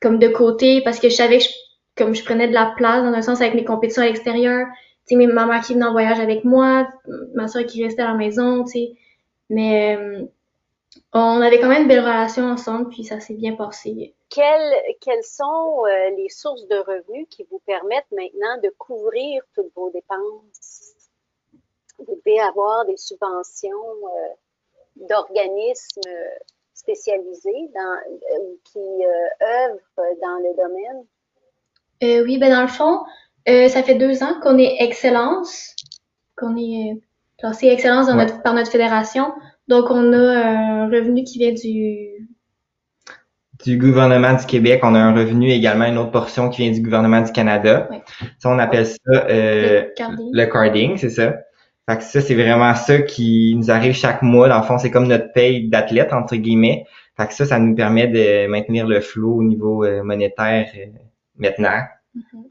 comme de côté parce que je savais que je, comme je prenais de la place dans un sens avec mes compétitions à l'extérieur. Tu sais, ma mère qui venait en voyage avec moi, ma soeur qui restait à la maison, tu sais. Mais euh, on avait quand même une belle relation ensemble, puis ça s'est bien passé. Quelles, quelles sont les sources de revenus qui vous permettent maintenant de couvrir toutes vos dépenses? Vous devez avoir des subventions d'organismes spécialisés dans, euh, qui euh, œuvrent dans le domaine? Euh, oui, ben dans le fond, euh, ça fait deux ans qu'on est Excellence, qu'on est classé Excellence dans notre, par notre fédération. Donc, on a un revenu qui vient du... Du gouvernement du Québec. On a un revenu également, une autre portion qui vient du gouvernement du Canada. Oui. Ça, on appelle ça euh, le carding. le carding, c'est ça. Fait que ça, c'est vraiment ça qui nous arrive chaque mois. Dans le fond, c'est comme notre paye d'athlète, entre guillemets. Fait que ça, ça nous permet de maintenir le flot au niveau euh, monétaire euh, maintenant. Mm-hmm.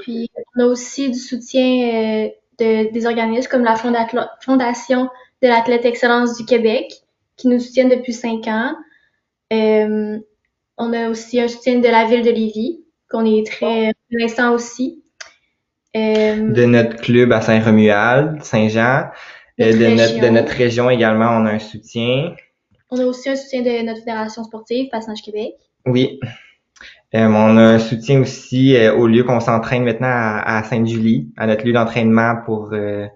Puis, on a aussi du soutien euh, de, des organismes comme la Fondation de l'Athlète Excellence du Québec, qui nous soutiennent depuis cinq ans. Euh, on a aussi un soutien de la ville de Lévis, qu'on est très reconnaissant aussi. Euh, de notre club à Saint-Romuald, Saint-Jean. Euh, de, notre, de notre région également, on a un soutien. On a aussi un soutien de notre fédération sportive, Passage Québec. Oui. Euh, on a un soutien aussi au lieu qu'on s'entraîne maintenant à, à Sainte-Julie, à notre lieu d'entraînement pour euh,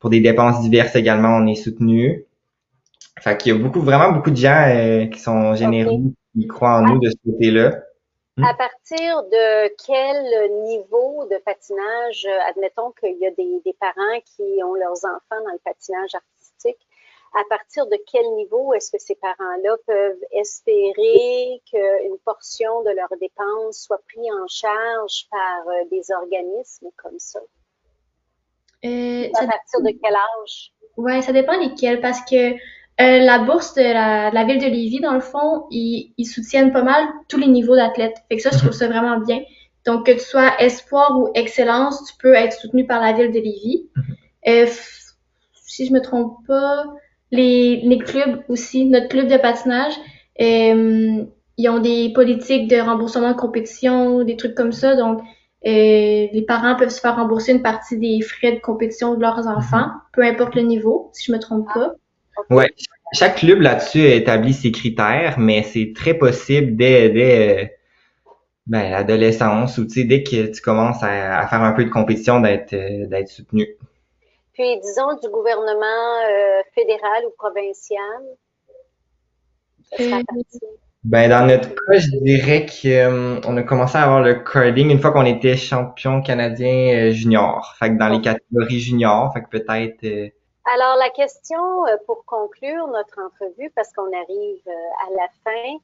pour des dépenses diverses également, on est soutenu. Fait qu'il y a beaucoup, vraiment beaucoup de gens qui sont généreux, qui croient en nous de ce côté-là. À partir de quel niveau de patinage, admettons qu'il y a des, des, parents qui ont leurs enfants dans le patinage artistique, à partir de quel niveau est-ce que ces parents-là peuvent espérer qu'une portion de leurs dépenses soit prise en charge par euh, des organismes comme ça? Euh, à partir de quel âge? Ouais, ça dépend lesquels parce que euh, la bourse de la, de la, ville de Lévis, dans le fond, ils, ils, soutiennent pas mal tous les niveaux d'athlètes. Fait que ça, je trouve ça vraiment bien. Donc, que tu sois espoir ou excellence, tu peux être soutenu par la ville de Lévis. Euh, si je me trompe pas, les, les clubs aussi, notre club de patinage, euh, ils ont des politiques de remboursement de compétition, des trucs comme ça. Donc, euh, les parents peuvent se faire rembourser une partie des frais de compétition de leurs enfants, peu importe le niveau, si je me trompe pas. Ouais, chaque club là-dessus établit ses critères, mais c'est très possible dès, dès ben, l'adolescence ou dès que tu commences à, faire un peu de compétition d'être d'être soutenu. Puis disons du gouvernement euh, fédéral ou provincial. Ben, dans notre cas, je dirais qu'on euh, a commencé à avoir le carding une fois qu'on était champion canadien euh, junior. Fait que dans les catégories juniors, fait que peut-être. Euh, Alors, la question pour conclure notre entrevue, parce qu'on arrive à la fin,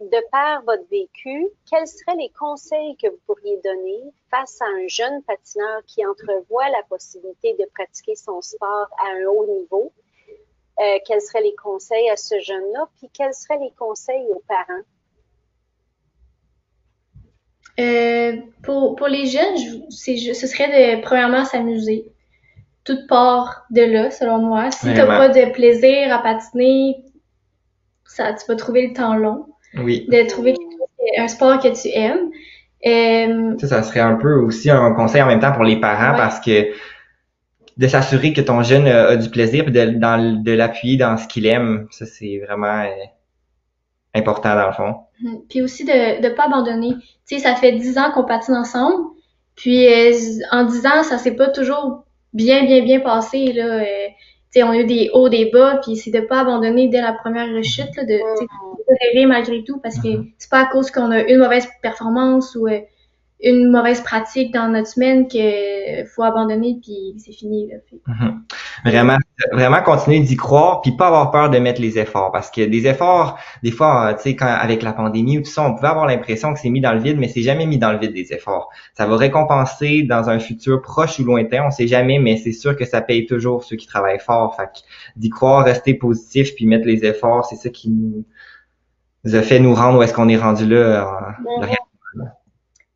de par votre vécu, quels seraient les conseils que vous pourriez donner face à un jeune patineur qui entrevoit la possibilité de pratiquer son sport à un haut niveau? Euh, quels seraient les conseils à ce jeune-là, puis quels seraient les conseils aux parents? Euh, pour les jeunes, ce serait de premièrement s'amuser. Toute part de là, selon moi. Si tu n'as pas de plaisir à patiner, ça, tu vas trouver le temps long. Oui. De trouver un sport que tu aimes. Euh, ça, ça serait un peu aussi un conseil en même temps pour les parents parce que de s'assurer que ton jeune a, du plaisir et de, de l'appuyer dans ce qu'il aime. Ça, c'est vraiment euh, important dans le fond. Mm. Puis aussi de ne pas abandonner. Tu sais, ça fait dix ans qu'on patine ensemble. Puis euh, en dix ans, ça s'est pas toujours bien, bien, bien passé. Là. Euh, tu sais, on a eu des hauts, des bas, puis c'est de pas abandonner dès la première rechute, là, de, de rêver malgré tout, parce que mm-hmm. c'est pas à cause qu'on a une mauvaise performance ou une mauvaise pratique dans notre semaine qu'il faut abandonner puis c'est fini. Là. Mm-hmm. Vraiment, vraiment continuer d'y croire puis pas avoir peur de mettre les efforts parce que des efforts, des fois, tu sais, quand avec la pandémie ou tout ça, on pouvait avoir l'impression que c'est mis dans le vide, mais c'est jamais mis dans le vide des efforts. Ça va récompenser dans un futur proche ou lointain, on sait jamais, mais c'est sûr que ça paye toujours ceux qui travaillent fort. Fait d'y croire, rester positif puis mettre les efforts, c'est ça qui nous a fait nous rendre où est-ce qu'on est rendu là. Mm-hmm.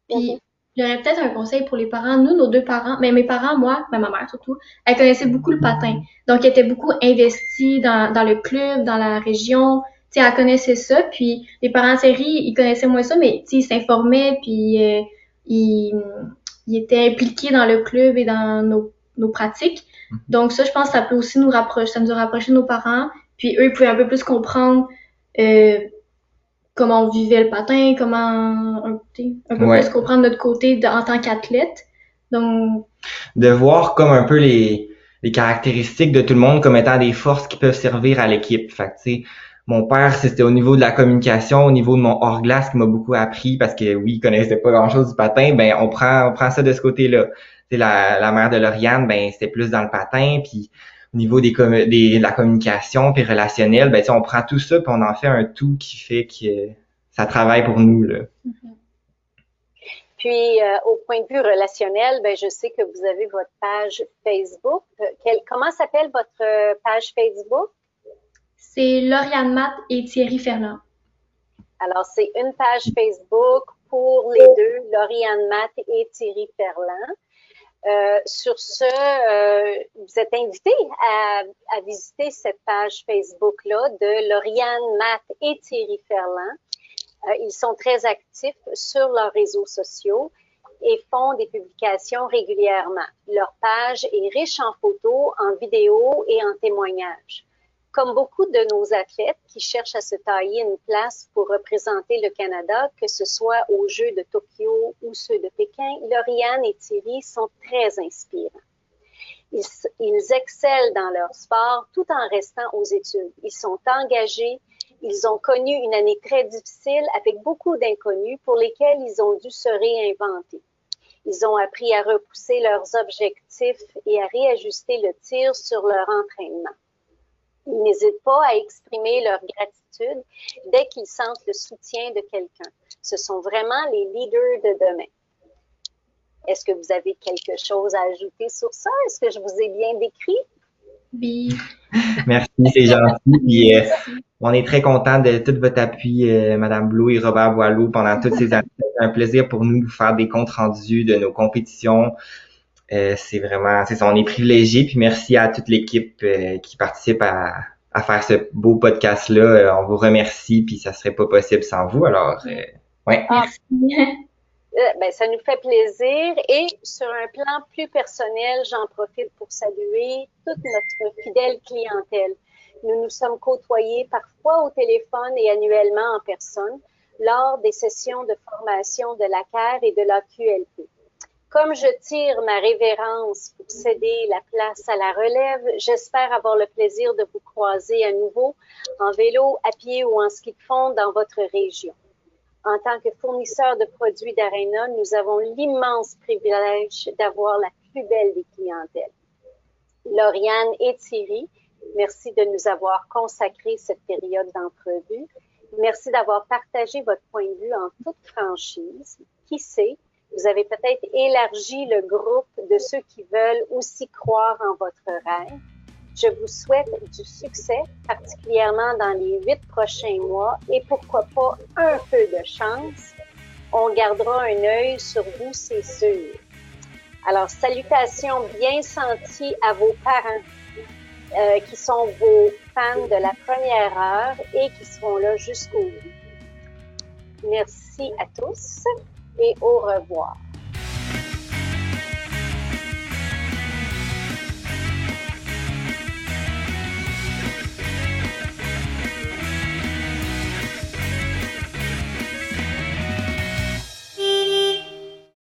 Puis, j'aurais peut-être un conseil pour les parents. Nous, nos deux parents, mais mes parents, moi, ben, ma mère surtout, elle connaissait beaucoup le patin. Donc, elle était beaucoup investie dans, dans le club, dans la région. Tu sais, elle connaissait ça. Puis, les parents de série, ils connaissaient moins ça, mais tu sais, ils s'informaient, puis euh, ils, ils étaient impliqués dans le club et dans nos, nos pratiques. Mm-hmm. Donc, ça, je pense, ça peut aussi nous rapprocher, ça nous a rapproché de nos parents. Puis, eux, ils pouvaient un peu plus comprendre euh, comment on vivait le patin, comment un, un peu plus comprendre notre côté en tant qu'athlète. Donc de voir comme un peu les, les caractéristiques de tout le monde comme étant des forces qui peuvent servir à l'équipe. Fait tu sais, mon père, c'était au niveau de la communication, au niveau de mon hors-glace qui m'a beaucoup appris parce que oui, il connaissait pas grand-chose du patin, ben on prend on prend ça de ce côté-là. C'est la, la mère de Lauriane, ben c'était plus dans le patin, puis niveau des, des de la communication puis relationnelle, ben on prend tout ça puis on en fait un tout qui fait que ça travaille pour nous là. Mm-hmm. Puis euh, au point de vue relationnel, ben je sais que vous avez votre page Facebook. comment s'appelle votre page Facebook? C'est Lauriane Matt et Thierry Ferland. Alors c'est une page Facebook pour les deux, Lauriane Matt et Thierry Ferland. Euh, sur ce, euh, vous êtes invité à, visiter cette page Facebook-là de Lauriane Matt et Thierry Ferland. Euh, ils sont très actifs sur leurs réseaux sociaux et font des publications régulièrement. Leur page est riche en photos, en vidéos et en témoignages. Comme beaucoup de nos athlètes qui cherchent à se tailler une place pour représenter le Canada, que ce soit aux Jeux de Tokyo ou ceux de Pékin, Lauriane et Thierry sont très inspirants. Ils, ils, excellent dans leur sport tout en restant aux études. Ils sont engagés. Ils ont connu une année très difficile avec beaucoup d'inconnus pour lesquels ils ont dû se réinventer. Ils ont appris à repousser leurs objectifs et à réajuster le tir sur leur entraînement. Ils n'hésitent pas à exprimer leur gratitude dès qu'ils sentent le soutien de quelqu'un. Ce sont vraiment les leaders de demain. Est-ce que vous avez quelque chose à ajouter sur ça? Est-ce que je vous ai bien décrit? Oui. [LAUGHS] Merci, c'est gentil. Euh, on est très content de tout votre appui, euh, Madame Blou et Robert Boileau, pendant toutes ces années. C'est un plaisir pour nous de faire des comptes rendus de nos compétitions, euh, c'est vraiment, c'est on est privilégié. Puis merci à toute l'équipe euh, qui participe à, à, faire ce beau podcast là. Euh, on vous remercie. Puis ça serait pas possible sans vous. Alors, ouais. Ah. [LAUGHS] ben, ça nous fait plaisir. Et sur un plan plus personnel, j'en profite pour saluer toute notre fidèle clientèle. Nous nous sommes côtoyés parfois au téléphone et annuellement en personne lors des sessions de formation de la CAR et de la QLP. Comme je tire ma révérence pour céder la place à la relève, j'espère avoir le plaisir de vous croiser à nouveau en vélo, à pied ou en ski de fond dans votre région. En tant que fournisseur de produits d'Arena, nous avons l'immense privilège d'avoir la plus belle des clientèles. Lauriane et Thierry, merci de nous avoir consacré cette période d'entrevue. Merci d'avoir partagé votre point de vue en toute franchise. Qui sait, vous avez peut-être élargi le groupe de ceux qui veulent aussi croire en votre rêve. Je vous souhaite du succès, particulièrement dans les huit prochains mois et pourquoi pas un peu de chance. On gardera un œil sur vous, c'est sûr. Alors, salutations bien senties à vos parents euh, qui sont vos fans de la première heure et qui seront là jusqu'au bout. Merci à tous et au revoir.